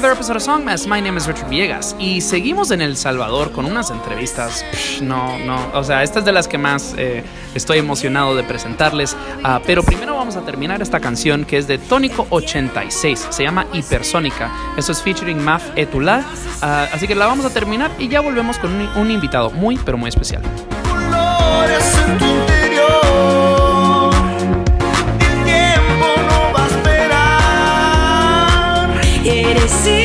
another episode of Songmas. My name is Richard Villegas y seguimos en El Salvador con unas entrevistas. psh, no, no, o sea, estas de las que más eh, estoy emocionado de presentarles. Ah, pero primero vamos a terminar esta canción que es de Tónico 86. Se llama Hipersónica. Eso es featuring Maf Etula. Ah, así que la vamos a terminar y ya volvemos con un, un invitado muy, pero muy especial. En tu Eres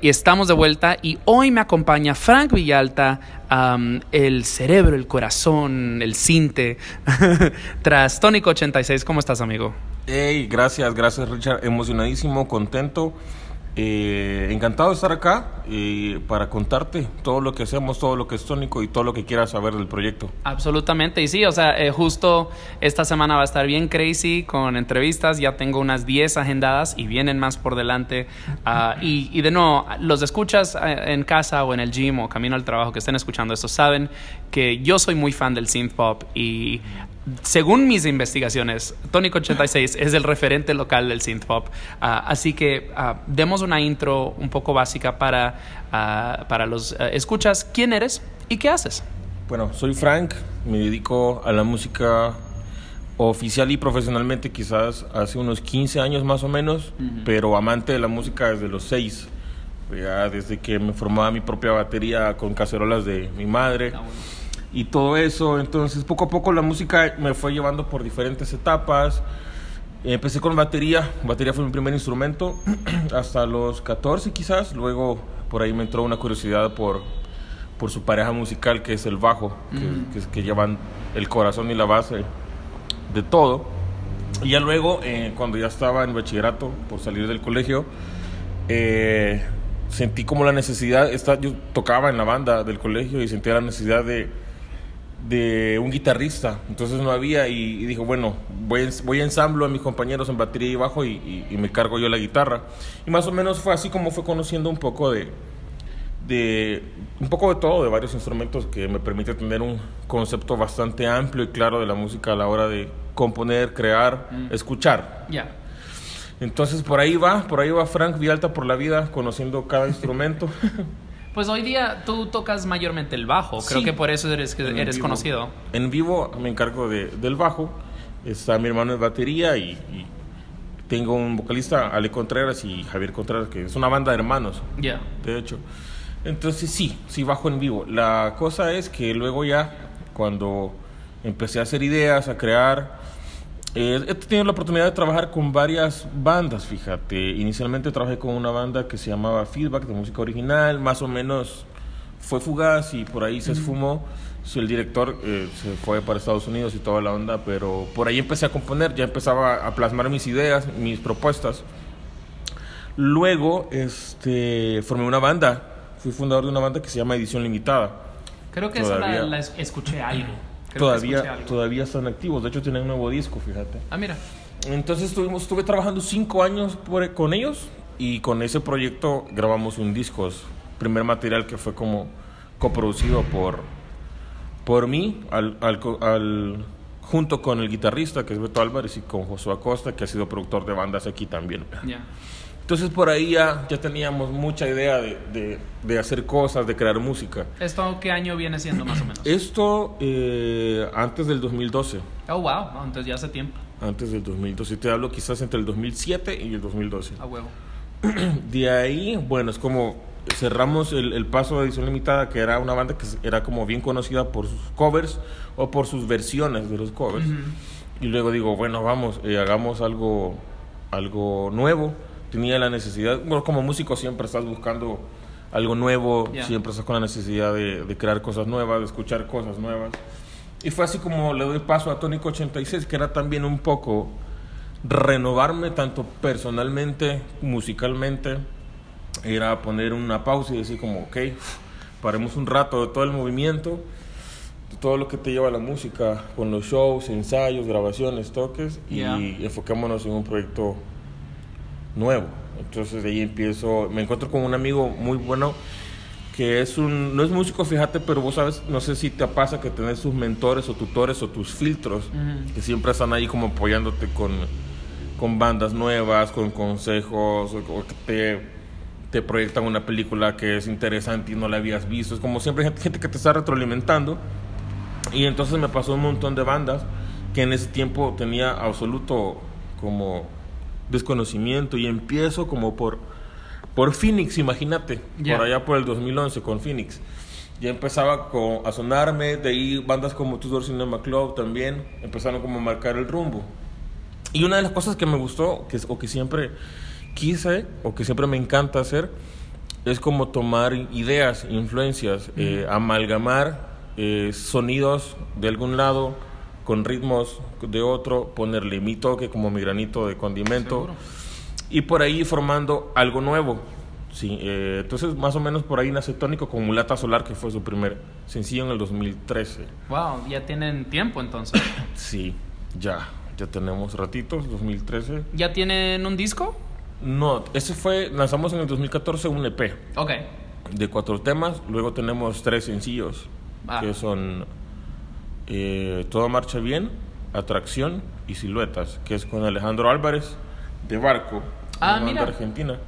y estamos de vuelta y hoy me acompaña Frank Villalta, el cerebro, el corazón, el cinte, tras Tónico 86. ¿Cómo estás, amigo? Hey, gracias, gracias Richard, emocionadísimo, contento, eh, encantado de estar acá eh, para contarte todo lo que hacemos, todo lo que es tónico y todo lo que quieras saber del proyecto. Absolutamente, y sí, o sea, eh, justo esta semana va a estar bien crazy con entrevistas, ya tengo unas 10 agendadas y vienen más por delante. Ah, y, y de nuevo, los escuchas eh, en casa o en el gym o camino al trabajo que estén escuchando esto, saben que yo soy muy fan del synth pop y según mis investigaciones, Tónico 86 es el referente local del synth pop. Ah, así que ah, demos una intro un poco básica para, ah, para los escuchas. ¿Quién eres y qué haces? Bueno, soy Frank, me dedico a la música oficial y profesionalmente quizás hace unos 15 años más o menos, pero amante de la música desde los 6. Ya desde que me formaba mi propia batería con cacerolas de mi madre. Y todo eso. Entonces, poco a poco la música me fue llevando por diferentes etapas. Empecé con batería, batería fue mi primer instrumento hasta los 14 quizás. Luego por ahí me entró una curiosidad por, por su pareja musical que es el bajo, que, que, que llevan el corazón y la base de todo. Y ya luego, eh, cuando ya estaba en bachillerato, por salir del colegio, eh, sentí como la necesidad, esta, yo tocaba en la banda del colegio y sentía la necesidad de, de un guitarrista, entonces no había y, y dijo, bueno, voy, voy a ensamblo a mis compañeros en batería y bajo y, y- y me cargo yo la guitarra. Y más o menos fue así como fue conociendo un poco de, de un poco de todo, de varios instrumentos que me permite tener un concepto bastante amplio y claro de la música a la hora de componer, crear, escuchar. Ya. Entonces por ahí va, por ahí va Frank Vialta por la vida, conociendo cada instrumento. Pues hoy día tú tocas mayormente el bajo. Creo Sí. que por eso eres, En eres vivo. conocido. En vivo me encargo de, del bajo. está mi hermano de batería y, y tengo un vocalista, Ale Contreras y Javier Contreras, que es una banda de hermanos, Ya. de hecho. Entonces sí, sí bajo en vivo. La cosa es que luego ya, cuando empecé a hacer ideas, a crear, eh, he tenido la oportunidad de trabajar con varias bandas, fíjate. Inicialmente trabajé con una banda que se llamaba Feedback de música original, más o menos fue fugaz y por ahí se esfumó. El director eh, se fue para Estados Unidos y toda la onda, pero por ahí empecé a componer, ya empezaba a plasmar mis ideas, mis propuestas. Luego, este, formé una banda, fui fundador de una banda que se llama Edición Limitada. Creo que esa Todavía. la, la es- escuché algo. Todavía, todavía están activos, de hecho tienen un nuevo disco, fíjate. Ah, mira. Entonces estuvimos, estuve trabajando cinco años por- con ellos y con ese proyecto grabamos un disco, primer material que fue como coproducido por, por mí, al, al junto con el guitarrista que es Beto Álvarez y con Josué Acosta que ha sido productor de bandas aquí también. Ya. Entonces por ahí ya, ya teníamos mucha idea de, de- de hacer cosas, de crear música. ¿Esto qué año viene siendo más o menos? Esto eh, antes del 2012. Oh, wow. No, entonces ya hace tiempo. Antes del 2012. Te hablo quizás entre el 2007 y el 2012. A huevo. De ahí, bueno, es como cerramos el, el paso de edición limitada, que era una banda que era como bien conocida por sus covers o por sus versiones de los covers. Y luego digo, bueno, vamos, eh, hagamos algo, algo nuevo. Tenía la necesidad, bueno, como músico siempre estás buscando algo nuevo, Ya. siempre estás con la necesidad de, de crear cosas nuevas, de escuchar cosas nuevas. Y fue así como le doy paso a Tónico 86, que era también un poco renovarme tanto personalmente, musicalmente, era poner una pausa y decir como, ok, paremos un rato de todo el movimiento, de todo lo que te lleva la música, con los shows, ensayos, grabaciones, toques, Ya. y enfocémonos en un proyecto nuevo. Entonces de ahí empiezo, me encuentro con un amigo muy bueno que es un, no es músico, fíjate, pero vos sabes, no sé si te pasa que tenés tus mentores o tutores o tus filtros, Ujú. que siempre están ahí como apoyándote con, con bandas nuevas, con consejos, o, o que te, te proyectan una película que es interesante y no la habías visto. Es como siempre gente, gente que te está retroalimentando. Y entonces me pasó un montón de bandas que en ese tiempo tenía absoluto como desconocimiento y empiezo como por por Phoenix, imagínate, Ya. por allá por el 2011 con Phoenix. Ya empezaba con- a sonarme, de ahí bandas como Tudor Cinema Club también empezaron como a marcar el rumbo. Y una de las cosas que me gustó, que, o que siempre quise, o que siempre me encanta hacer, es como tomar ideas, influencias, eh, amalgamar eh, sonidos de algún lado con ritmos de otro, ponerle mi toque como mi granito de condimento Seguro. y por ahí formando algo nuevo. Sí, eh, entonces más o menos por ahí nace Tónico con Mulata Solar, que fue su primer sencillo en el 2013. Wow, ya tienen tiempo entonces. Sí, ya, ya tenemos ratitos, 2013. ¿Ya tienen un disco? No, ese fue, lanzamos en el 2014 un EP Ok. de cuatro temas, luego tenemos tres sencillos, Ah. que son eh, Todo Marcha Bien, Atracción y Siluetas, que es con Alejandro Álvarez de Barco, Ah, mira. argentina.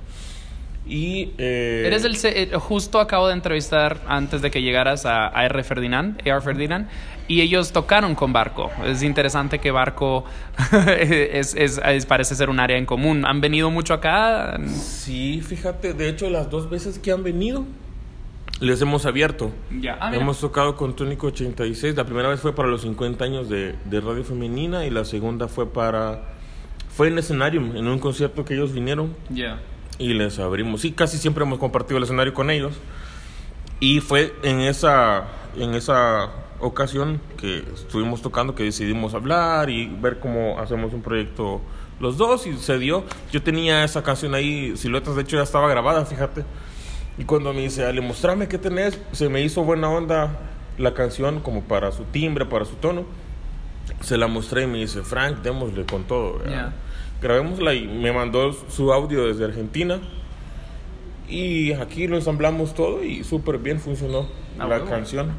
Y eh, Eres el eh, justo acabo de entrevistar antes de que llegaras a AR Ferdinand, AR Ferdinand, y ellos tocaron con Barco. Es interesante que Barco es, es- es- parece ser un área en común. ¿Han venido mucho acá? Sí, fíjate, de hecho las dos veces que han venido les hemos abierto. Ya. Ah, hemos tocado con Tónico 86. La primera vez fue para los 50 años de, de Radio Femenina y la segunda fue para... Fue en escenario, en un concierto que ellos vinieron Ya. y les abrimos. Sí, casi siempre hemos compartido el escenario con ellos. Y fue en esa, en esa ocasión que estuvimos tocando que decidimos hablar y ver cómo hacemos un proyecto los dos y se dio. Yo tenía esa canción ahí, Siluetas, de hecho ya estaba grabada, fíjate. Y cuando me dice, Ale, mostrame qué tenés, se me hizo buena onda la canción como para su timbre, para su tono. Se la mostré y me dice, Frank, démosle con todo. Ya. Grabémosla y me mandó su audio desde Argentina. Y aquí lo ensamblamos todo y súper bien funcionó Ah, la huevo. canción.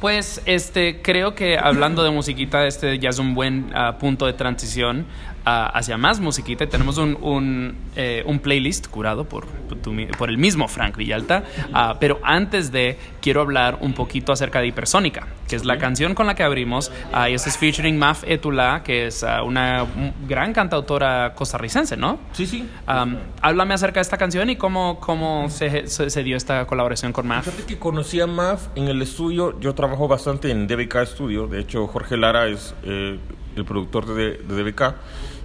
Pues este creo que hablando de musiquita, este ya es un buen ah, punto de transición. Ah, hacia más musiquita. Y tenemos un, un, eh, un playlist curado por, por tu por el mismo Frank Villalta. Ah, pero antes de, quiero hablar un poquito acerca de Hipersónica, que es la canción con la que abrimos. Ah, y esto es featuring Maf Etula, que es ah, una gran cantautora costarricense, ¿no? Sí, sí. Am, háblame acerca de esta canción y cómo, cómo se, se- se dio esta colaboración con Maf. Fíjate que conocí a Maf en el estudio. Yo trabajo bastante en DBK Studio. De hecho, Jorge Lara es eh, el productor de, de DBK.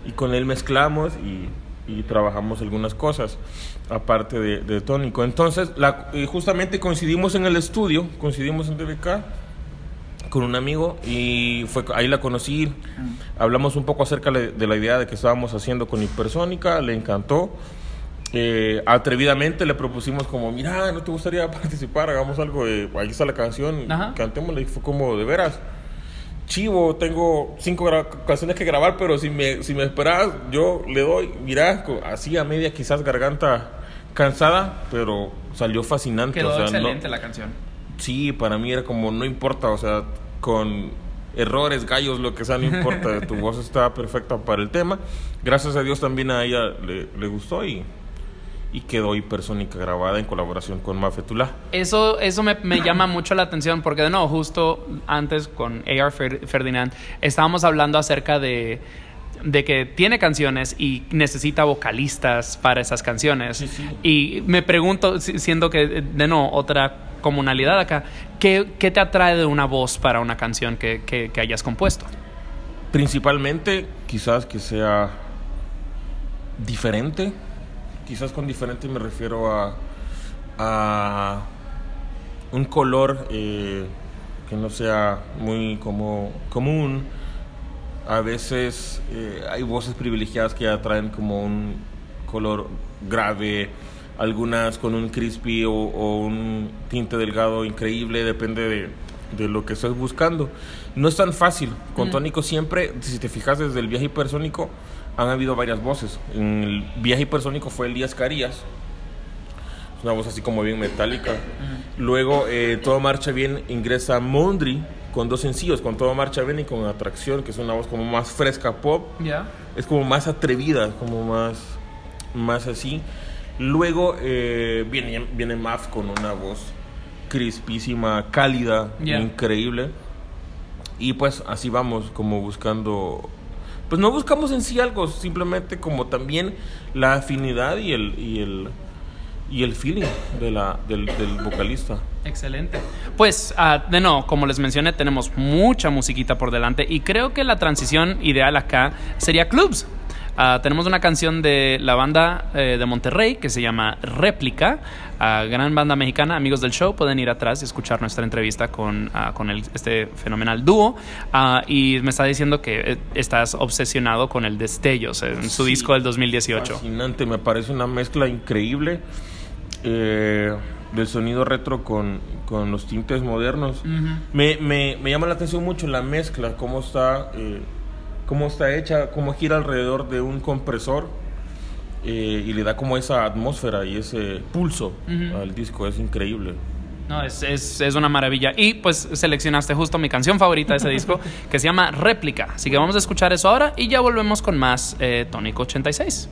Y con él mezclamos y, y trabajamos algunas cosas, aparte de, de Tónico. Entonces, la- eh, justamente coincidimos en el estudio, coincidimos en DBK con un amigo y fue ahí la conocí. Hablamos un poco acerca de, de la idea de que estábamos haciendo con Hipersónica, le encantó. Eh, atrevidamente le propusimos como, mira, ¿no te gustaría participar? Hagamos algo de, ahí está la canción, Ajá. cantémosla y fue como, de veras. Chivo, tengo cinco canciones que grabar, pero si me, si me esperas, yo le doy, mira, co- así a media quizás garganta cansada, pero salió fascinante. Quedó o sea, no- excelente la canción. Sí, para mí era como, no importa, o sea, con errores, gallos, lo que sea, no importa, tu voz está perfecta para el tema. Gracias a Dios también a ella le, le gustó y, y quedó hipersónica grabada en colaboración con Mafetullah. Eso, eso me, me llama mucho la atención porque, de nuevo, justo antes con A.R. Fer- Ferdinand estábamos hablando acerca de, de que tiene canciones y necesita vocalistas para esas canciones. Sí, sí. Y me pregunto, si- siendo que, de nuevo, otra comunalidad acá, ¿qué, qué te atrae de una voz para una canción que, que- que hayas compuesto? Principalmente, quizás que sea diferente. Quizás con diferente me refiero a, a un color eh, que no sea muy como común. A veces eh, hay voces privilegiadas que atraen como un color grave, algunas con un crispy o, o un tinte delgado increíble, depende de, de lo que estés buscando. No es tan fácil. Con tónico siempre, si te fijas desde el viaje hipersónico, han habido varias voces. En el viaje hipersónico fue Elías Carías, una voz así como bien metálica. Luego, eh, Todo Marcha Bien ingresa Mondri con dos sencillos, con Todo Marcha Bien y con Atracción, que es una voz como más fresca pop. ¿Ya? Es como más atrevida, como más, más así. Luego eh, viene, viene Maf con una voz crispísima, cálida, increíble. Y pues así vamos, como buscando. Pues no buscamos en sí algo, simplemente como también la afinidad y el, y el, y el feeling de la, del, del vocalista. Excelente. Pues, ah, de nuevo, como les mencioné, tenemos mucha musiquita por delante y creo que la transición ideal acá sería clubs. Ah, tenemos una canción de la banda eh, de Monterrey que se llama Réplica, ah, gran banda mexicana. Amigos del show pueden ir atrás y escuchar nuestra entrevista con, ah, con el- este fenomenal dúo. Y me está diciendo que eh, estás obsesionado con el Destellos en su Sí. disco del 2018. Fascinante, me parece una mezcla increíble eh, del sonido retro con, con los tintes modernos. me, me, me llama la atención mucho la mezcla, cómo está, eh, cómo está hecha, cómo gira alrededor de un compresor eh, y le da como esa atmósfera y ese pulso al disco, es increíble. No, es, es, es una maravilla. Y pues seleccionaste justo mi canción favorita de ese disco, que se llama Réplica. Así que vamos a escuchar eso ahora y ya volvemos con más eh, Tónico 86.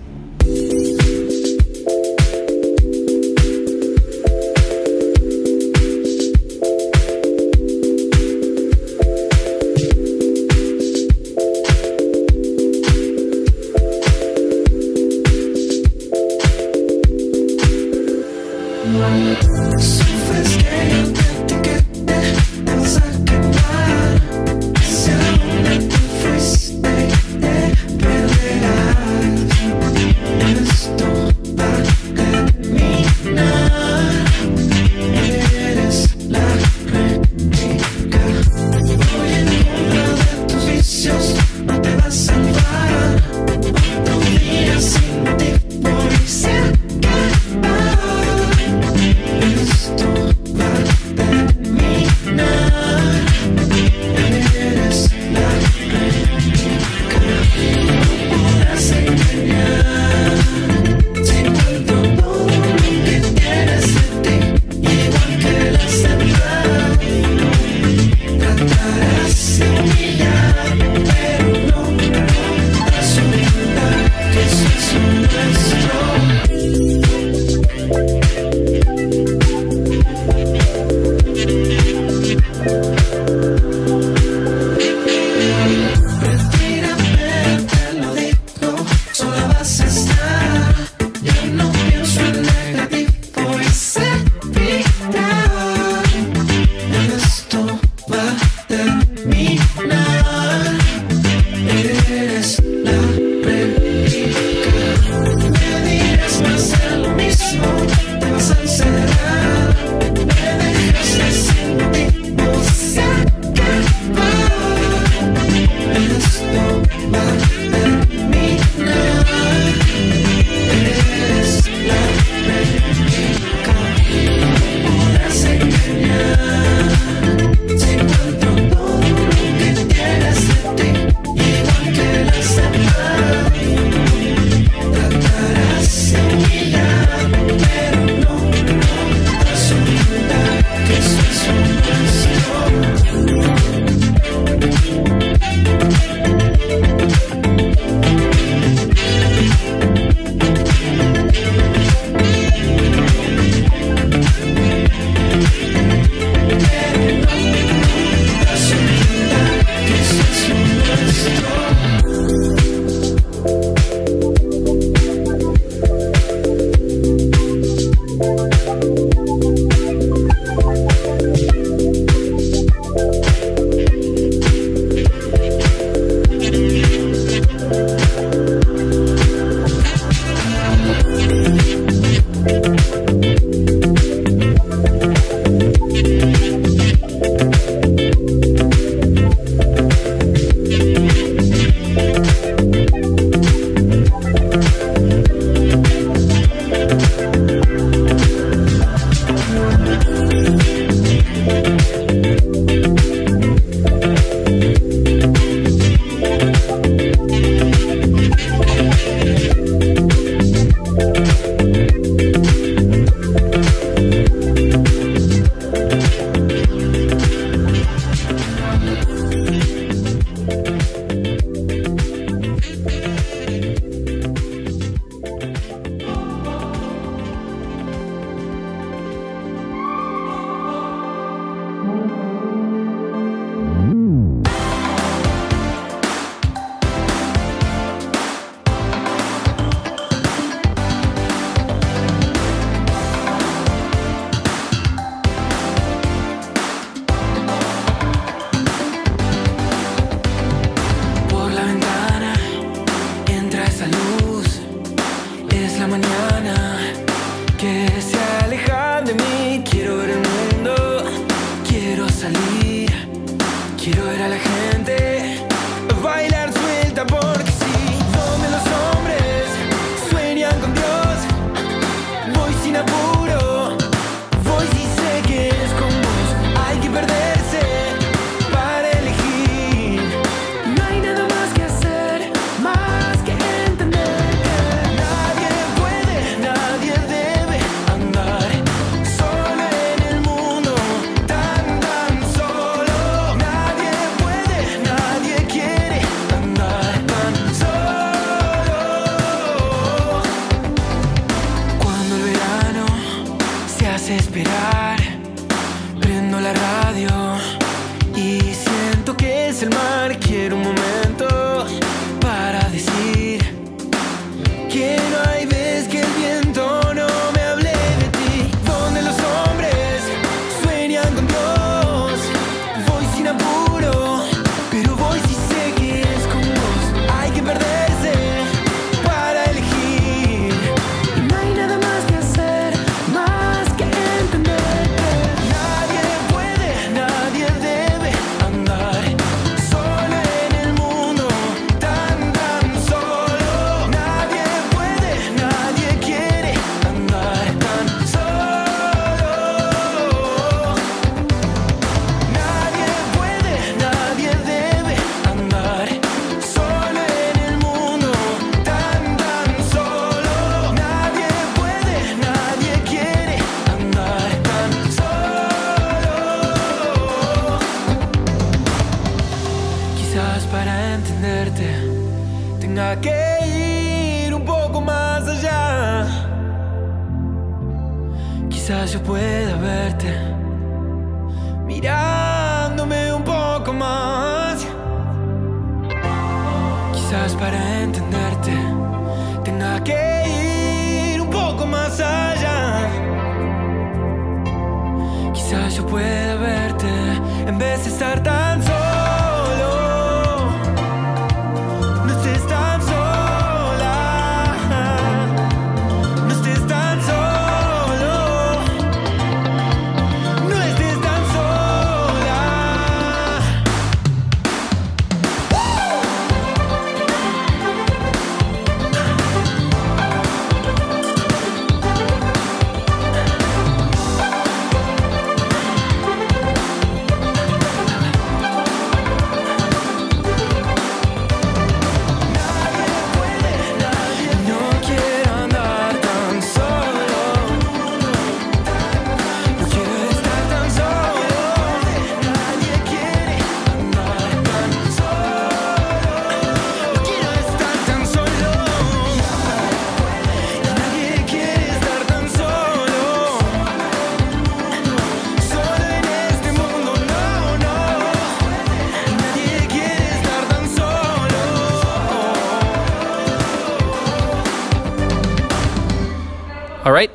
Que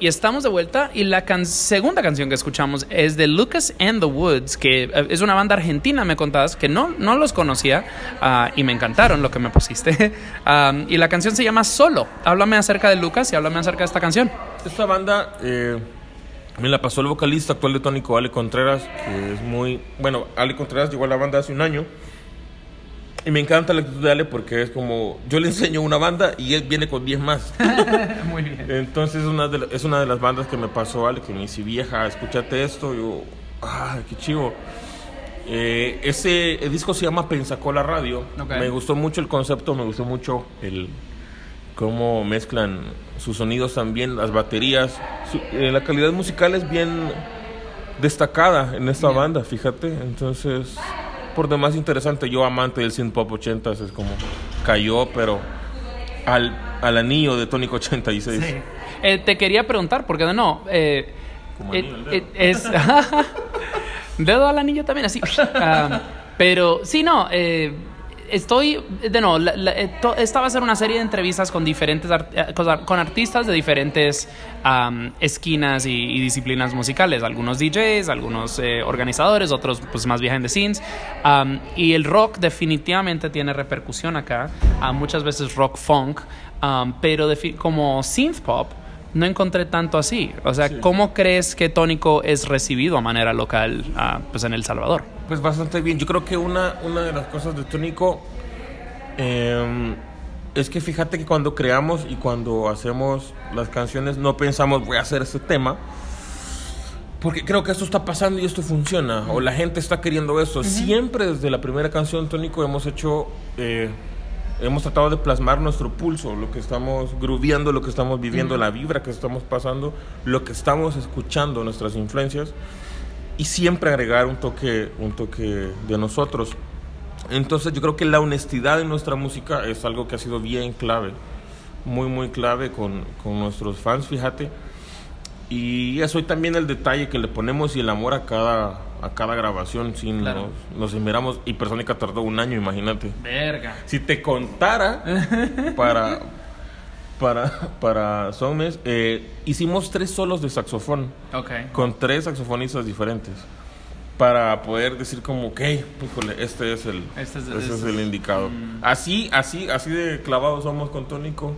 Y estamos de vuelta. Y la can- segunda canción que escuchamos es de Lucas and the Woods, que eh, es una banda argentina, me contabas, que no, no los conocía ah, y me encantaron lo que me pusiste. Am, y la canción se llama Solo. Háblame acerca de Lucas y háblame acerca de esta canción. Esta banda eh, me la pasó el vocalista actual de Tónico, Ale Contreras, que es muy... Bueno, Ale Contreras llegó a la banda hace un año. Y me encanta la actitud de Ale porque es como... Yo le enseño una banda y él viene con 10 más. Muy bien. Entonces es una, de, la- es una de las bandas que me pasó Ale, que me dice, vieja, escúchate esto. Yo, ah, qué chivo. Eh, ese disco se llama Pensacola Radio. Ok. Me gustó mucho el concepto, me gustó mucho el cómo mezclan sus sonidos también, las baterías. Su- eh, la calidad musical es bien destacada en esta Bien. banda, fíjate. Entonces, por demás interesante. Yo, amante del synth pop 80, es como cayó, pero al, al anillo de Tónico 86. Eh, te quería preguntar, porque no, eh, Como eh, anillo dedo. eh, es dedo al anillo también así. Ah, pero sí, no, eh, estoy de no, eh, esta va a ser una serie de entrevistas con diferentes art- eh, con ar- con artistas de diferentes esquinas y, disciplinas musicales, algunos DJs, algunos eh, organizadores, otros pues más behind the scenes. Y el rock definitivamente tiene repercusión acá, a muchas veces rock funk. pero como synth pop no encontré tanto así. O sea, Sí. ¿cómo crees que Tónico es recibido a manera local ah, pues en El Salvador? Pues bastante bien. Yo creo que una, una de las cosas de Tónico eh, es que fíjate que cuando creamos y cuando hacemos las canciones no pensamos voy a hacer este tema. Porque creo que esto está pasando y esto funciona. O la gente está queriendo esto. Siempre desde la primera canción Tónico hemos hecho... eh, hemos tratado de plasmar nuestro pulso, lo que estamos grooveando, lo que estamos viviendo, la vibra que estamos pasando, lo que estamos escuchando, nuestras influencias y siempre agregar un toque, un toque de nosotros. Entonces yo creo que la honestidad en nuestra música es algo que ha sido bien clave, muy muy clave con, con nuestros fans, fíjate. Y eso y también el detalle que le ponemos y el amor a cada, a cada grabación. Sin Claro. nos, nos esmeramos y Persónica tardó un año, imagínate. Verga. Si te contara para, para, para Songmes, eh, hicimos tres solos de saxofón Ok. con tres saxofonistas diferentes para poder decir como, ok, híjole, este es el, Este es- este es el indicado. Mm. Así, así, así de clavados somos con Tónico,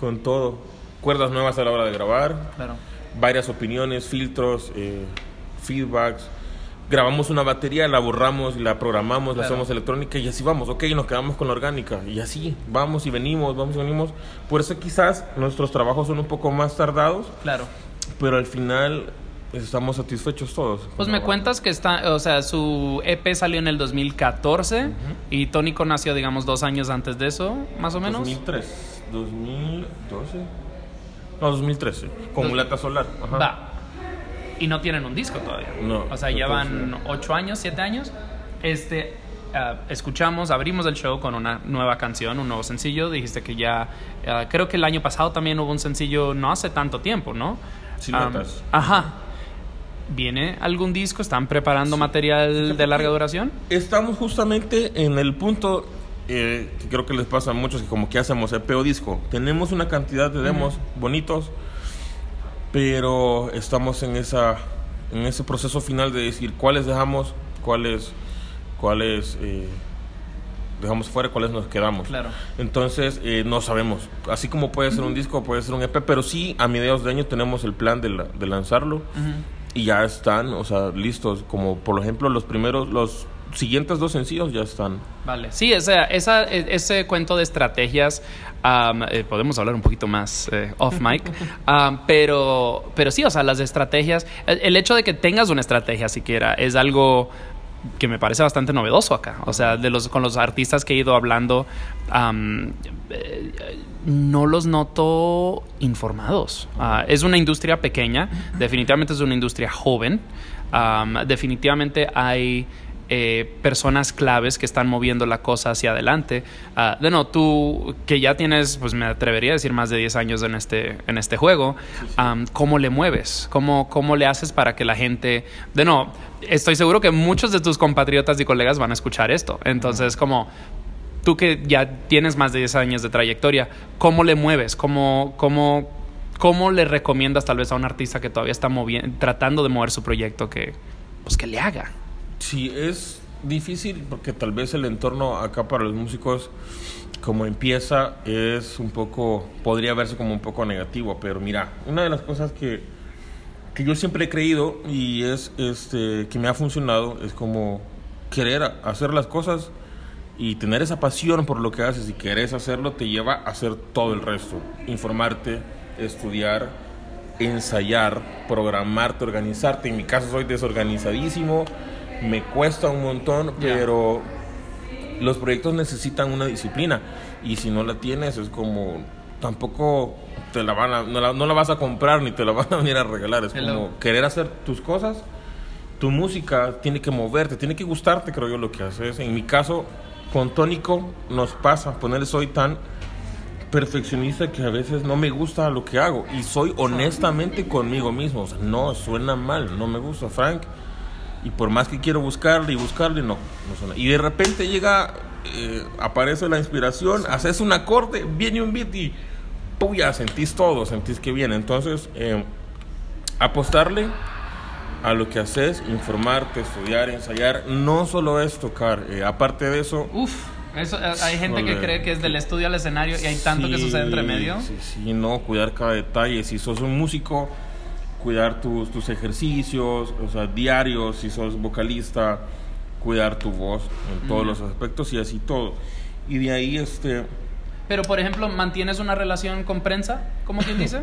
con todo. Cuerdas nuevas a la hora de grabar, Claro. varias opiniones, filtros, eh, feedbacks. Grabamos una batería, la borramos, la programamos, la hacemos electrónica y así vamos, ok, nos quedamos con la orgánica y así, vamos y venimos, vamos y venimos. Por eso quizás nuestros trabajos son un poco más tardados, Claro. pero al final estamos satisfechos todos. Pues me cuentas que está, o sea, su EP salió en el 2014 y Tónico nació, digamos, dos años antes de eso, más o menos. 2003, 2012. No, 2013, con Dos- mulata solar. Ajá. Va. Y no tienen un disco todavía. No, O sea, no llevan ocho años, siete años. Este, ah, escuchamos, abrimos el show con una nueva canción, un nuevo sencillo. Dijiste que ya, ah, creo que el año pasado también hubo un sencillo, no hace tanto tiempo, ¿no? Siluetas. Am, ajá. ¿Viene algún disco? ¿Están preparando material de larga duración? Estamos justamente en el punto eh, que creo que les pasa a muchos que como que hacemos EP o disco. Tenemos una cantidad de demos bonitos, pero estamos en esa en ese proceso final de decir cuáles dejamos, cuáles cuáles eh, dejamos fuera, cuáles nos quedamos. Claro. Entonces eh, no sabemos. Así como puede ser un disco, puede ser un EP, pero sí a mediados de año tenemos el plan de, la- de lanzarlo y ya están, o sea, listos. Como por ejemplo los primeros, los siguientes dos sencillos ya están. Vale, sí, esa, esa, ese cuento de estrategias, eh, podemos hablar un poquito más eh, off mic, pero, pero sí, o sea, las estrategias, el, el hecho de que tengas una estrategia siquiera es algo que me parece bastante novedoso acá. O sea, de los, con los artistas que he ido hablando, eh, no los noto informados. Ah, es una industria pequeña, definitivamente es una industria joven, am, definitivamente hay eh, personas claves que están moviendo la cosa hacia adelante. Ah, de no, tú que ya tienes, pues me atrevería a decir más de 10 años en este, en este juego, am, ¿cómo le mueves? ¿Cómo, ¿Cómo le haces para que la gente... De no, estoy seguro que muchos de tus compatriotas y colegas van a escuchar esto. Entonces, como tú que ya tienes más de 10 años de trayectoria, ¿cómo le mueves? ¿Cómo, cómo, cómo le recomiendas tal vez a un artista que todavía está moviendo, tratando de mover su proyecto que, pues que le haga? Sí, es difícil porque tal vez el entorno acá para los músicos, como empieza, es un poco, podría verse como un poco negativo, pero mira, una de las cosas que, que yo siempre he creído y es este, que me ha funcionado es como querer hacer las cosas y tener esa pasión por lo que haces y querés hacerlo te lleva a hacer todo el resto, informarte, estudiar, ensayar, programarte, organizarte. En mi caso soy desorganizadísimo, me cuesta un montón, pero los proyectos necesitan una disciplina y si no la tienes es como tampoco te la van a, no, la, no la vas a comprar ni te la van a venir a regalar, es Hello. como querer hacer tus cosas. Tu música tiene que moverte, tiene que gustarte, creo yo, lo que haces. En mi caso, con Tónico nos pasa, poner soy tan perfeccionista que a veces no me gusta lo que hago y soy honestamente conmigo mismo. O sea, no, suena mal, no me gusta, Frank. Y por más que quiero buscarle y buscarle, no, no suena. Y de repente llega, eh, aparece la inspiración, haces un acorde, viene un beat y ¡puya! Sentís todo, sentís que viene. Entonces, eh, apostarle a lo que haces, informarte, estudiar, ensayar. No solo es tocar, eh, aparte de eso, Uf, Eso, eh, hay gente que cree que es del estudio al escenario y hay tanto que Sí, sucede entre medio. Sí, sí, no, cuidar cada detalle. Si sos un músico, cuidar tus, tus ejercicios, o sea, diarios. Si sos vocalista, cuidar tu voz en todos Mm. los aspectos y así todo. Y de ahí, este, Pero, por ejemplo, ¿mantienes una relación con prensa? ¿Cómo quien dice?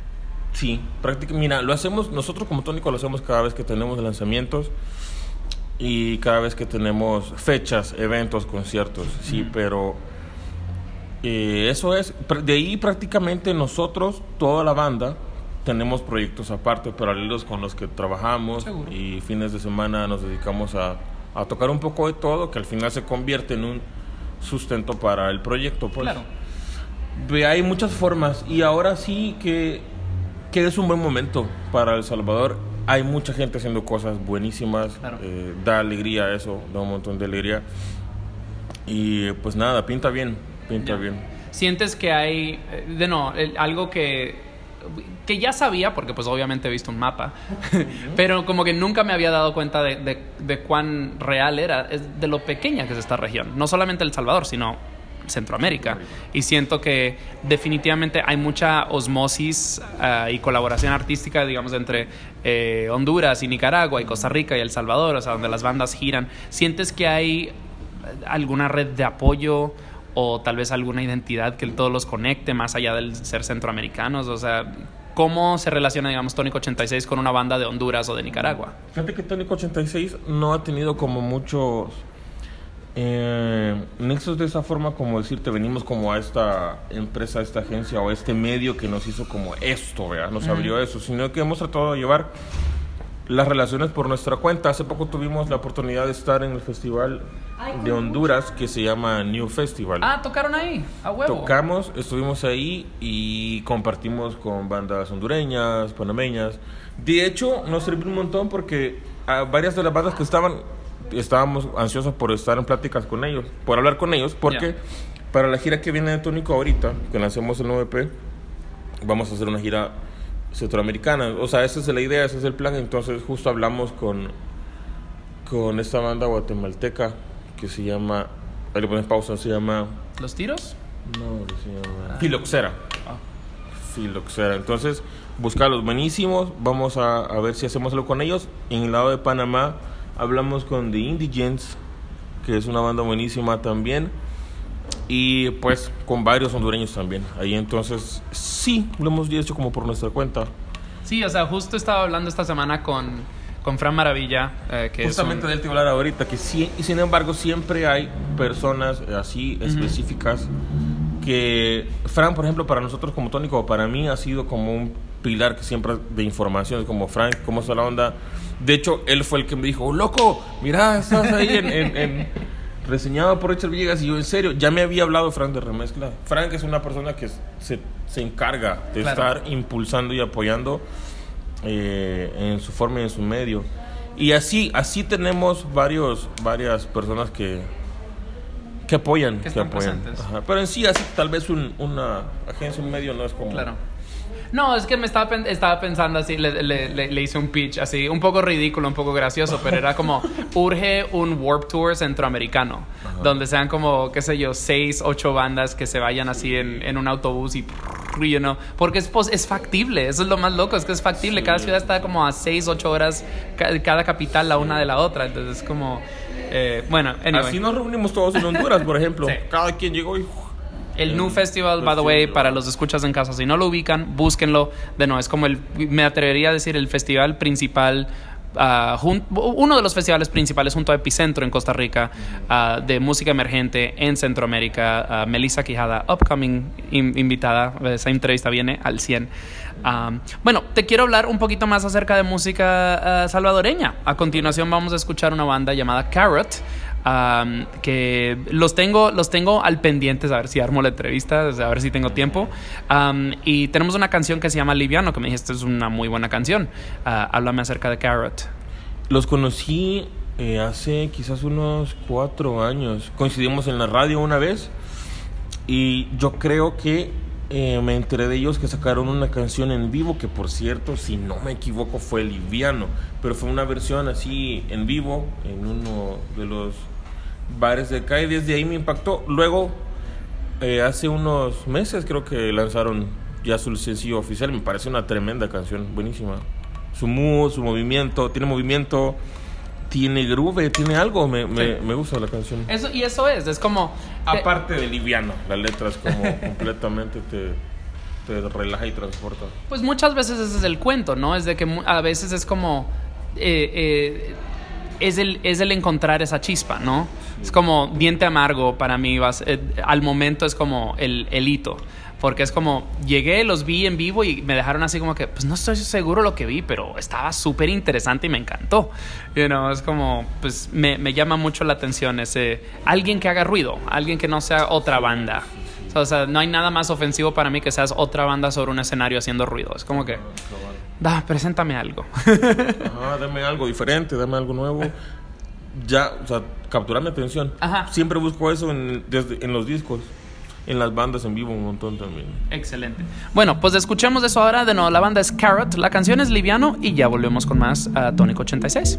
sí, prácticamente, mira, lo hacemos, nosotros como Tónico lo hacemos cada vez que tenemos lanzamientos y cada vez que tenemos fechas, eventos, conciertos, sí, pero eh, eso es, de ahí prácticamente nosotros, toda la banda, tenemos proyectos aparte, paralelos con los que trabajamos Seguro. y fines de semana nos dedicamos a, a tocar un poco de todo, que al final se convierte en un sustento para el proyecto. Pues. Claro. Hay muchas formas y ahora sí que, que es un buen momento para El Salvador. Hay mucha gente haciendo cosas buenísimas, Claro. eh, da alegría eso, da un montón de alegría. Y pues nada, pinta bien, pinta Ya. bien. ¿Sientes que hay, eh, de no, el- algo que, que ya sabía, porque pues obviamente he visto un mapa, pero como que nunca me había dado cuenta de, de- de cuán real era, es de lo pequeña que es esta región, no solamente El Salvador, sino Centroamérica. Y siento que definitivamente hay mucha osmosis ah, y colaboración artística, digamos, entre eh, Honduras y Nicaragua y Costa Rica y El Salvador, o sea, donde las bandas giran. ¿Sientes que hay alguna red de apoyo o tal vez alguna identidad que todos los conecte más allá del ser centroamericanos? O sea, ¿cómo se relaciona, digamos, Tónico 86 con una banda de Honduras o de Nicaragua? Fíjate que Tónico 86 no ha tenido como muchos eh, nexos de esa forma, como decirte, venimos como a esta empresa, a esta agencia o a este medio que nos hizo como esto, ¿verdad? Nos abrió eso, sino que hemos tratado de llevar las relaciones por nuestra cuenta. Hace poco tuvimos la oportunidad de estar en el festival de Honduras que se llama New Festival. Ah, tocaron ahí, a huevo. Tocamos, estuvimos ahí y compartimos con bandas hondureñas, panameñas. De hecho, nos sirvió un montón porque a varias de las bandas que estaban, estábamos ansiosos por estar en pláticas con ellos, por hablar con ellos, porque Ya. para la gira que viene de Tónico ahorita, que lancemos el 9P, vamos a hacer una gira centroamericana. O sea, esa es la idea, ese es el plan. Entonces, justo hablamos con, con esta banda guatemalteca que se llama, ahí le pones pausa, se llama ¿Los tiros? no, que se llama Filoxera. Ah. Filoxera. Entonces, buscarlos buenísimos. Vamos a, a ver si hacemos algo con ellos. En el lado de Panamá, hablamos con The Indigents, que es una banda buenísima también. Y pues con varios hondureños también. Ahí entonces, sí, lo hemos hecho como por nuestra cuenta. Sí, o sea, justo estaba hablando esta semana con, con Fran Maravilla, eh, que Justamente es un- hablar ahorita, que sí, y sin embargo siempre hay personas eh, así específicas que, Fran, por ejemplo, para nosotros como tónico, para mí ha sido como un pilar que siempre de información, como Frank, cómo está la onda. De hecho, él fue el que me dijo, "Oh, loco, mira, estás ahí en, en- en- reseñado por Richard Villegas y yo en serio, ya me había hablado Frank de remezcla. Frank es una persona que se, se encarga de Claro. estar impulsando y apoyando eh, en su forma y en su medio. Y así, así tenemos varios, varias personas que, que apoyan. Que están apoyan. presentes. Ajá. Pero en sí, así tal vez un- una agencia, un medio no es como... Claro. No, es que me estaba, estaba pensando así, le, le- le- le hice un pitch así, un poco ridículo, un poco gracioso, pero era como, urge un Warp Tour centroamericano, donde sean como, qué sé yo, seis, ocho bandas que se vayan así en, en un autobús y, you know, porque es, pos- es factible, eso es lo más loco, es que es factible, cada ciudad está como a seis, ocho horas, ca- cada capital la una de la otra, entonces es como, eh, bueno, anyway. Así nos reunimos todos en Honduras, por ejemplo. Sí. Cada quien llegó y... El New Festival, by the way, para los escuchas en casa, si no lo ubican, búsquenlo. De nuevo, es como el, me atrevería a decir, el festival principal, ah, jun- uno de los festivales principales junto a Epicentro en Costa Rica, ah, de música emergente en Centroamérica. Ah, Melissa Quijada, upcoming in- invitada, esa entrevista viene al 100. Ah, bueno, te quiero hablar un poquito más acerca de música salvadoreña. A continuación vamos a escuchar una banda llamada Carrot. Que los tengo, los tengo al pendiente, a ver si armo la entrevista, a ver si tengo tiempo. Y tenemos una canción que se llama Liviano, que me dijiste es una muy buena canción. Ah, háblame acerca de Carrot. Los conocí eh, hace quizás unos cuatro años. Coincidimos en la radio una vez y yo creo que eh, me enteré de ellos que sacaron una canción en vivo que por cierto, si no me equivoco, fue Liviano, pero fue una versión así en vivo en uno de los bares de acá y desde ahí me impactó. Luego, eh, hace unos meses creo que lanzaron ya su sencillo oficial. Me parece una tremenda canción, buenísima. Su mood, su movimiento, tiene movimiento, tiene groove, tiene algo. Me, me, Sí. me gusta la canción. Eso, y eso es, es como... te- Aparte de liviano, la letra es como completamente te, te relaja y transporta. Pues muchas veces ese es el cuento, ¿no? Es de que a veces es como... eh, eh, es, el, es el encontrar esa chispa, ¿no? Es como diente amargo para mí. vas- eh, al momento es como el, el hito. Porque es como, llegué, los vi en vivo y me dejaron así como que, pues no estoy seguro lo que vi, pero estaba súper interesante y me encantó. You know, es como, pues me, me llama mucho la atención ese, alguien que haga ruido, alguien que no sea otra banda. O sea, no hay nada más ofensivo para mí que seas otra banda sobre un escenario haciendo ruido. Es como que, da, preséntame algo. Ajá, dame algo diferente, dame algo nuevo. Ya, o sea, capturar mi atención. Ajá. Siempre busco eso en, desde, en los discos, en las bandas en vivo un montón también. Excelente. Bueno, pues escuchemos eso ahora. De nuevo, la banda es Carrot, la canción es Liviano y ya volvemos con más a Tónico 86.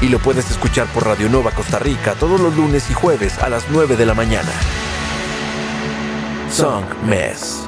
Y lo puedes escuchar por Radio Nova Costa Rica todos los lunes y jueves a las 9 de la mañana. Song Mess.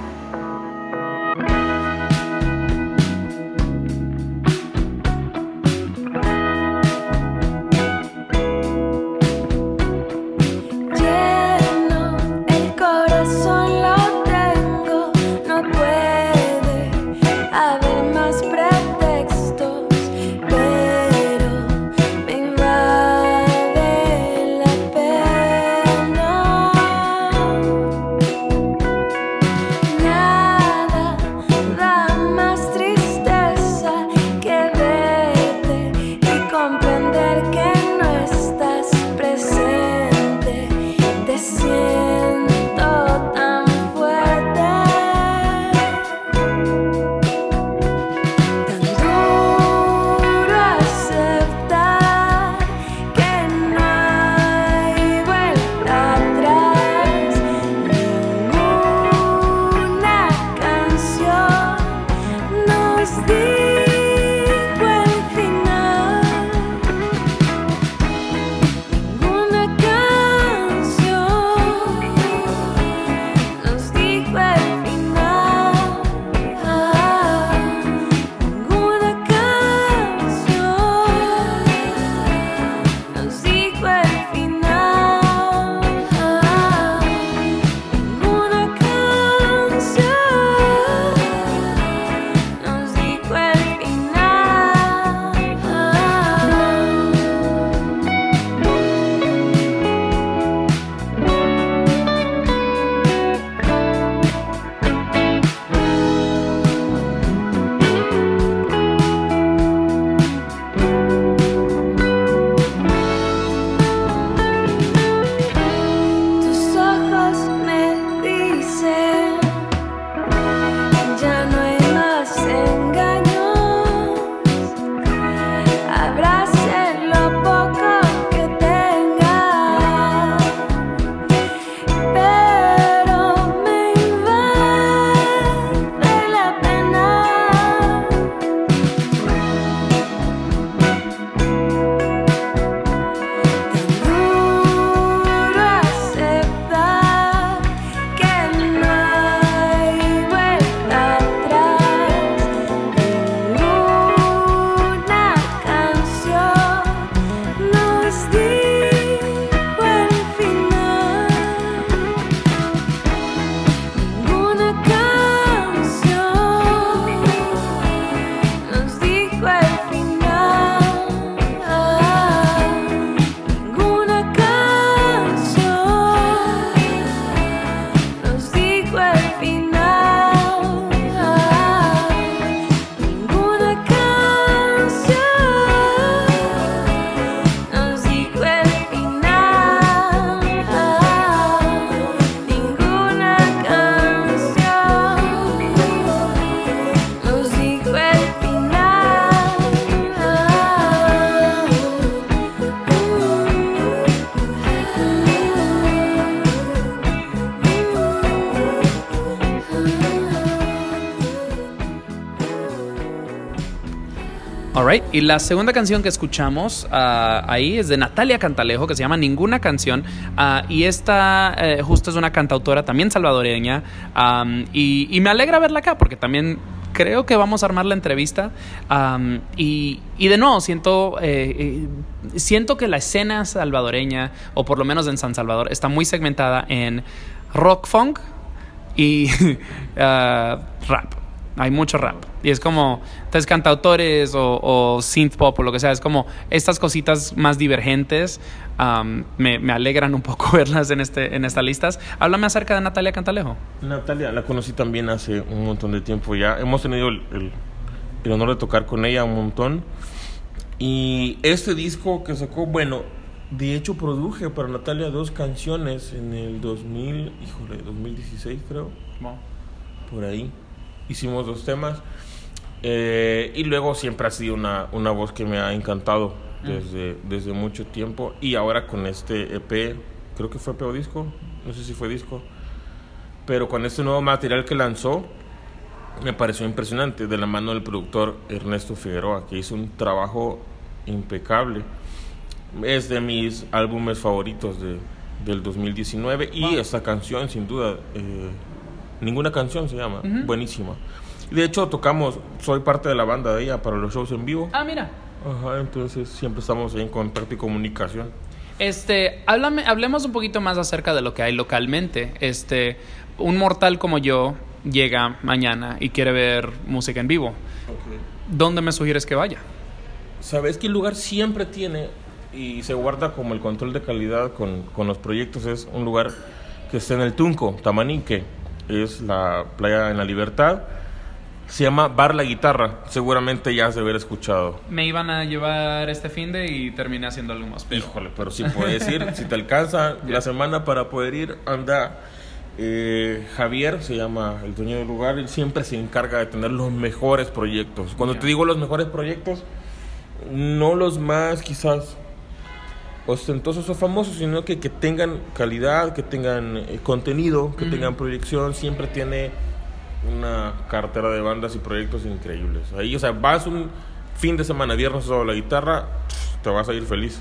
Y la segunda canción que escuchamos ah, ahí es de Natalia Cantalejo, que se llama Ninguna Canción. ah, y esta eh, justo es una cantautora también salvadoreña. y, me alegra verla acá, porque también creo que vamos a armar la entrevista. y de nuevo, siento, eh, eh, siento que la escena salvadoreña, o por lo menos en San Salvador, está muy segmentada en rock funk y ah, rap. Hay mucho rap. Y es como, entonces, cantautores o, o synth pop o lo que sea, es como estas cositas más divergentes. am, me, me alegran un poco verlas en, este, en estas listas. Háblame acerca de Natalia Cantalejo. Natalia la conocí también hace un montón de tiempo ya. Hemos tenido el, el- el honor de tocar con ella un montón. Y este disco que sacó, bueno, de hecho produje para Natalia dos canciones en el 2000, híjole, 2016 creo, por ahí. Hicimos dos temas. Eh, y luego siempre ha sido una, una voz que me ha encantado desde, desde mucho tiempo. Y ahora con este EP, creo que fue EP o disco, no sé si fue disco. Pero con este nuevo material que lanzó, me pareció impresionante, de la mano del productor Ernesto Figueroa, que hizo un trabajo impecable. Es de mis álbumes favoritos de, del 2019 y Wow. esta canción, sin duda, eh, ninguna canción se llama, buenísima. De hecho tocamos, soy parte de la banda de ella para los shows en vivo. Ah, mira. Ajá, entonces siempre estamos en contacto y comunicación. Este, háblame, hablemos un poquito más acerca de lo que hay localmente. Este, un mortal como yo llega mañana y quiere ver música en vivo. ¿Dónde me sugieres que vaya? ¿Sabes que el lugar siempre tiene y se guarda como el control de calidad con, con los proyectos? Es un lugar que está en el Tunco, Tamanique, es la playa en la Libertad. Se llama Bar La Guitarra, seguramente ya has de haber escuchado. Me iban a llevar este fin de y terminé haciendo algo más. Pero... Híjole, pero si puedes ir, si te alcanza la semana para poder ir, anda. Eh, Javier se llama el dueño del lugar, él siempre se encarga de tener los mejores proyectos. Cuando te digo los mejores proyectos, no los más quizás ostentosos o famosos, sino que, que tengan calidad, que tengan eh, contenido, que tengan proyección, siempre tiene una cartera de bandas y proyectos increíbles. Ahí, o sea, vas un fin de semana, viernes sábado, la guitarra, te vas a ir feliz.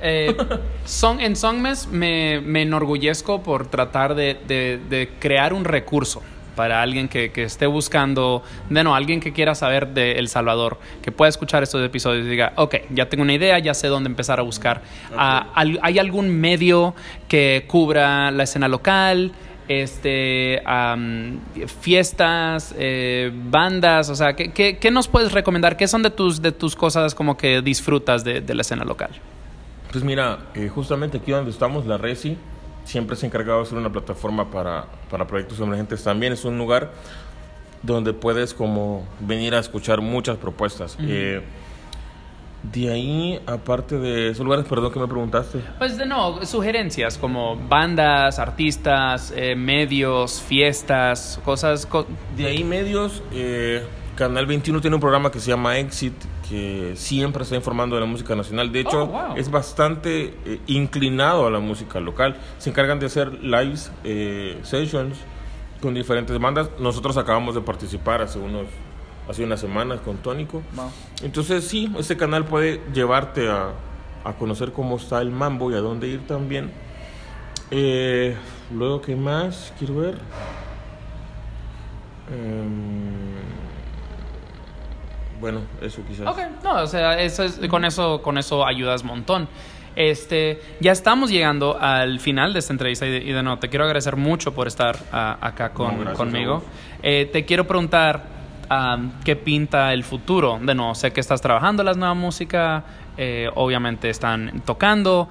Eh, son, en Songmes me, me enorgullezco por tratar de, de- de crear un recurso para alguien que, que esté buscando, de no, alguien que quiera saber de El Salvador, que pueda escuchar estos episodios y diga, ok, ya tengo una idea, ya sé dónde empezar a buscar. Ah, ¿Hay algún medio que cubra la escena local? Este, fiestas, eh, bandas, o sea, ¿qué, qué, qué nos puedes recomendar? ¿Qué son de tus, de tus cosas como que disfrutas de, de la escena local? Pues mira, eh, justamente aquí donde estamos, la Resi, siempre se ha encargado de ser una plataforma para, para proyectos emergentes. También es un lugar donde puedes como venir a escuchar muchas propuestas. Eh, de ahí, aparte de esos lugares, perdón que me preguntaste. Pues de no, sugerencias como bandas, artistas, eh, medios, fiestas, cosas. co- De ahí medios, eh, Canal 21 tiene un programa que se llama Exit, que siempre está informando de la música nacional. De hecho, Oh, wow. es bastante eh, inclinado a la música local. Se encargan de hacer lives, eh, sessions con diferentes bandas. Nosotros acabamos de participar hace unos hace unas semanas con Tónico. Entonces sí, este canal puede llevarte a, a conocer cómo está el mambo y a dónde ir también. Eh, luego, ¿qué más? Quiero ver. Em, bueno, eso quizás. Ok, no, o sea, eso es- con eso, con eso ayudas montón. Este, ya estamos llegando al final de esta entrevista y de, y de nuevo te quiero agradecer mucho por estar ah, acá con, No, conmigo. Eh, te quiero preguntar qué pinta el futuro. De nuevo, sé que estás trabajando la nueva música, eh, obviamente están tocando.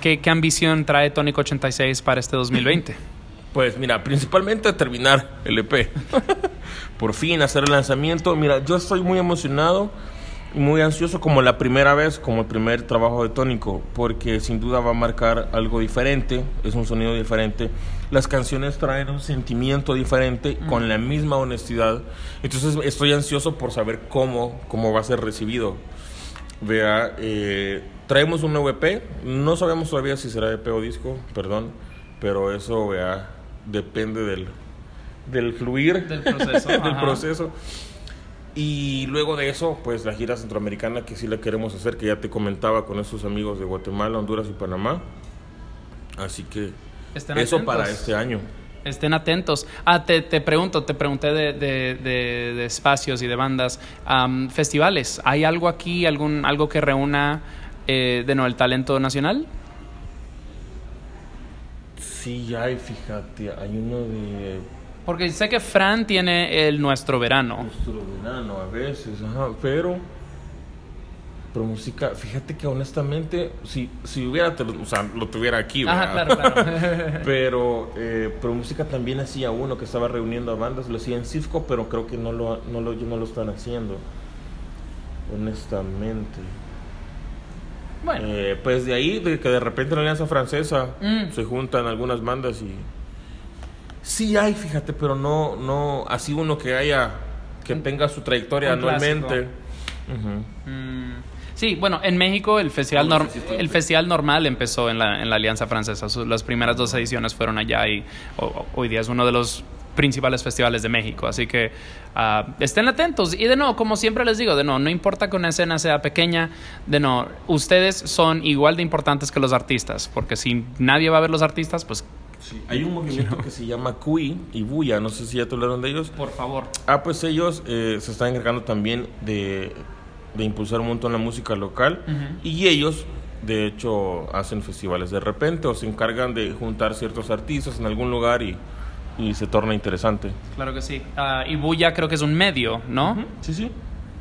¿qué, ¿Qué ambición trae Tónico 86 para este 2020? Pues mira, principalmente terminar el EP. Por fin hacer el lanzamiento. Mira, yo estoy muy emocionado y muy ansioso como la primera vez, como el primer trabajo de Tónico, porque sin duda va a marcar algo diferente, es un sonido diferente. Las canciones traen un sentimiento diferente con la misma honestidad. Entonces estoy ansioso por saber cómo, cómo va a ser recibido. Vea, eh, traemos un nuevo EP. No sabemos todavía si será EP o disco, perdón. Pero eso, vea, depende del, del fluir Del proceso, del proceso. Y luego de eso, pues la gira centroamericana que sí la queremos hacer, que ya te comentaba con esos amigos de Guatemala, Honduras y Panamá. Así que Estén eso atentos. para este año. Estén atentos. Ah, te, te pregunto, te pregunté de, de- de- de espacios y de bandas. Festivales, ¿hay algo aquí, algún, algo que reúna eh, de nuevo el talento nacional? Sí, hay, fíjate, hay uno de Porque sé que Fran tiene el Nuestro Verano. Nuestro verano a veces, ajá, pero pero música, fíjate que honestamente si si hubiera te lo- o sea, lo tuviera aquí, Ajá, ¿verdad? claro, claro. Pero eh, pero música también hacía uno que estaba reuniendo a bandas, lo hacía en Cisco, pero creo que no lo no lo no lo están haciendo. Honestamente. bueno, Eh, pues de ahí, de que de repente en la Alianza Francesa Mm. se juntan algunas bandas y... Sí hay, fíjate, pero no, no, así uno que haya, que tenga su trayectoria Un anualmente. Mm, sí, bueno, en México el festival, No, norm- el festival normal empezó en la, en la Alianza Francesa. Su- las primeras dos ediciones fueron allá y ho- hoy día es uno de los principales festivales de México. Así que ah, estén atentos. Y de nuevo, como siempre les digo, de nuevo, no importa que una escena sea pequeña, de nuevo, ustedes son igual de importantes que los artistas, porque si nadie va a ver los artistas, pues Sí, Hay un movimiento que se llama CUI y Buya, no sé si ya te hablaron de ellos. por favor. Ah, pues ellos eh, se están encargando también de, de impulsar un montón la música local y ellos, de hecho, hacen festivales de repente o se encargan de juntar ciertos artistas en algún lugar y, y se torna interesante. Claro que sí. Ah, y Bulla creo que es un medio, ¿no? Sí, sí.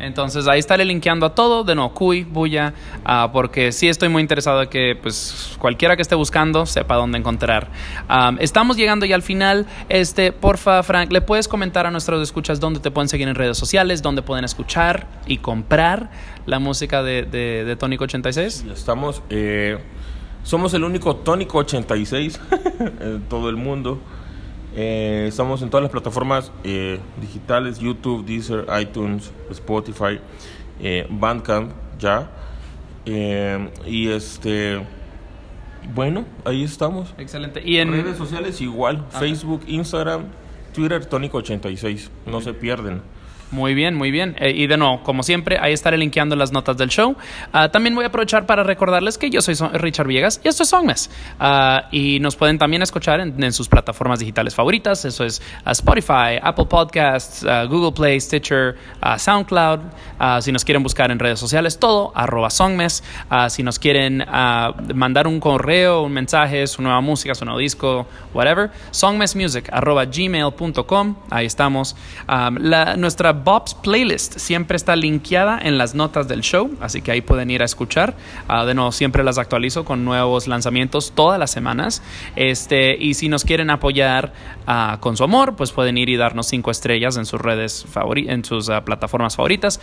Entonces ahí estaré linkeando a todo, de no, Cuy, Bulla, ah, porque sí estoy muy interesado en que pues cualquiera que esté buscando sepa dónde encontrar. Am, estamos llegando ya al final. Este, porfa, Frank, ¿le puedes comentar a nuestros escuchas dónde te pueden seguir en redes sociales, dónde pueden escuchar y comprar la música de, de, de Tónico 86? Ya estamos. eh, somos el único Tónico 86 en todo el mundo. Eh, estamos en todas las plataformas eh, digitales: YouTube, Deezer, iTunes, Spotify, eh, Bandcamp, ya. Eh, y este. Bueno, ahí estamos. Excelente. Y en redes sociales igual. Facebook, Instagram, Twitter, Tónico 86. No se pierden. Muy bien, muy bien. Eh, y de nuevo, como siempre, ahí estaré linkeando las notas del show. Ah, también voy a aprovechar para recordarles que yo soy Richard Villegas y esto es Songmes. Ah, y nos pueden también escuchar en, sus plataformas digitales favoritas. Eso es ah, Spotify, Apple Podcasts, Google Play, Stitcher, SoundCloud. Si nos quieren buscar en redes sociales, todo, arroba Songmes. Si nos quieren mandar un correo, un mensaje, su nueva música, su nuevo disco, whatever, songmessmusic arroba gmail.com. Ahí estamos. Nuestra Bob's Playlist siempre está linkeada en las notas del show, así que ahí pueden ir a escuchar. Ah, de nuevo, siempre las actualizo con nuevos lanzamientos todas las semanas. Este, y si nos quieren apoyar ah, con su amor, pues pueden ir y darnos cinco estrellas en sus redes en sus ah, plataformas favoritas.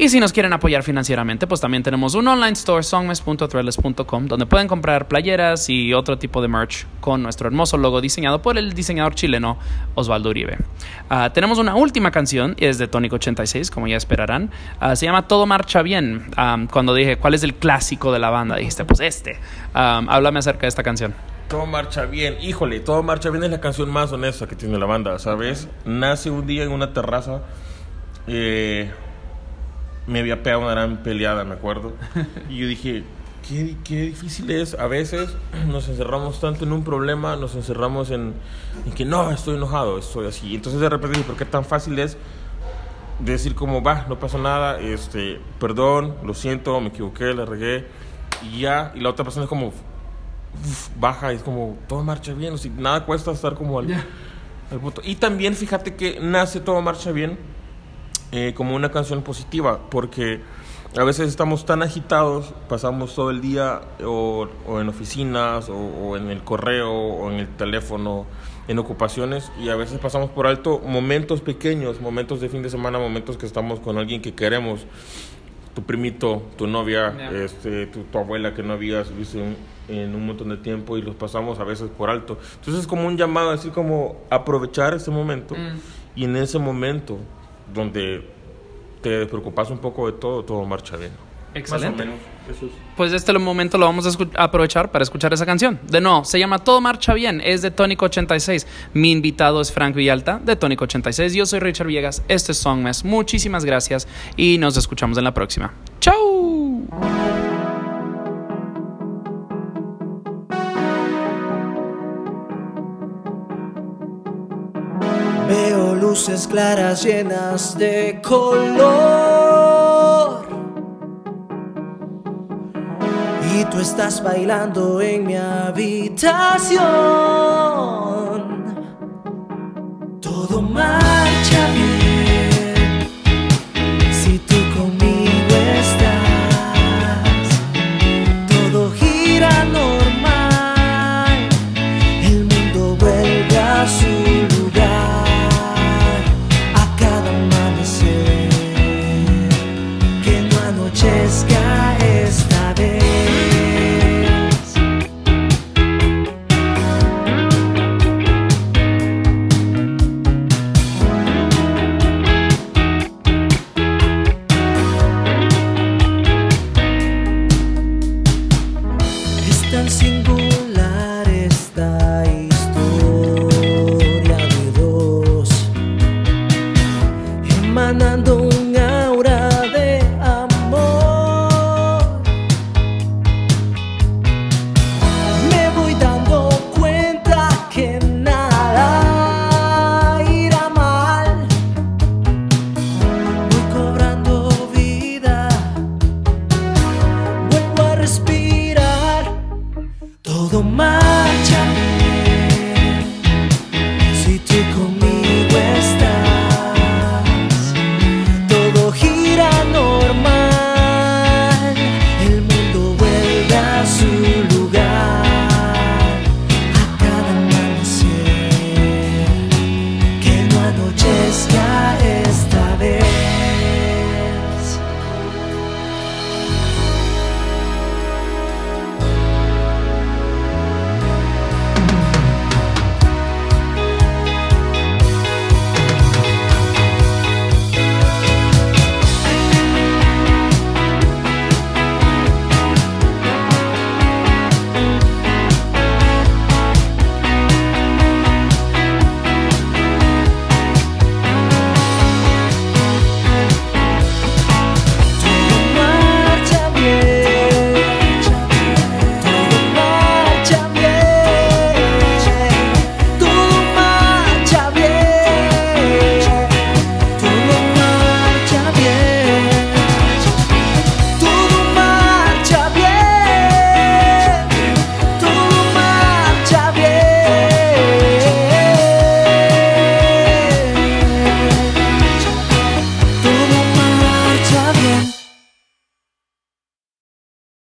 Y si nos quieren apoyar financieramente, pues también tenemos un online store, songmes.threadless.com, donde pueden comprar playeras y otro tipo de merch con nuestro hermoso logo diseñado por el diseñador chileno Osvaldo Uribe. Ah, tenemos una última canción, y es de Tónico 86, como ya esperarán. Ah, se llama Todo Marcha Bien. Am, cuando dije, ¿cuál es el clásico de la banda? Dijiste, pues este. Am, háblame acerca de esta canción. Todo marcha bien. Híjole, todo marcha bien es la canción más honesta que tiene la banda, ¿sabes? Nace un día en una terraza. eh, me había pegado una gran peleada, me acuerdo. Y yo dije, qué, qué difícil es. A veces nos encerramos tanto en un problema, nos encerramos en, en que no, estoy enojado, estoy así. Entonces de repente dije, ¿por qué tan fácil es decir como, va, no pasa nada, este, perdón, lo siento, me equivoqué, la regué, y ya, y la otra persona es como, uf, baja, y es como, todo marcha bien, o sea, nada cuesta estar como al, al punto. Y también fíjate que nace todo marcha bien eh, como una canción positiva, porque a veces estamos tan agitados, pasamos todo el día o, o en oficinas o, o en el correo o en el teléfono, en ocupaciones, y a veces pasamos por alto momentos pequeños, momentos de fin de semana, momentos que estamos con alguien que queremos, tu primito, tu novia, Ya. este, tu, tu abuela que no habías visto en, en un montón de tiempo y los pasamos a veces por alto. Entonces es como un llamado, así como aprovechar ese momento y en ese momento donde te preocupas un poco de todo, todo marcha bien. Excelente. Más o menos, eso es. Pues este momento lo vamos a aprovechar para escuchar esa canción. De nuevo, se llama Todo Marcha Bien, es de Tónico 86. Mi invitado es Frank Villalta de Tónico 86. Yo soy Richard Villegas, este es Songmes. Muchísimas gracias y nos escuchamos en la próxima. ¡Chau! Luces claras llenas de color. Y tú estás bailando en mi habitación. Todo marcha bien.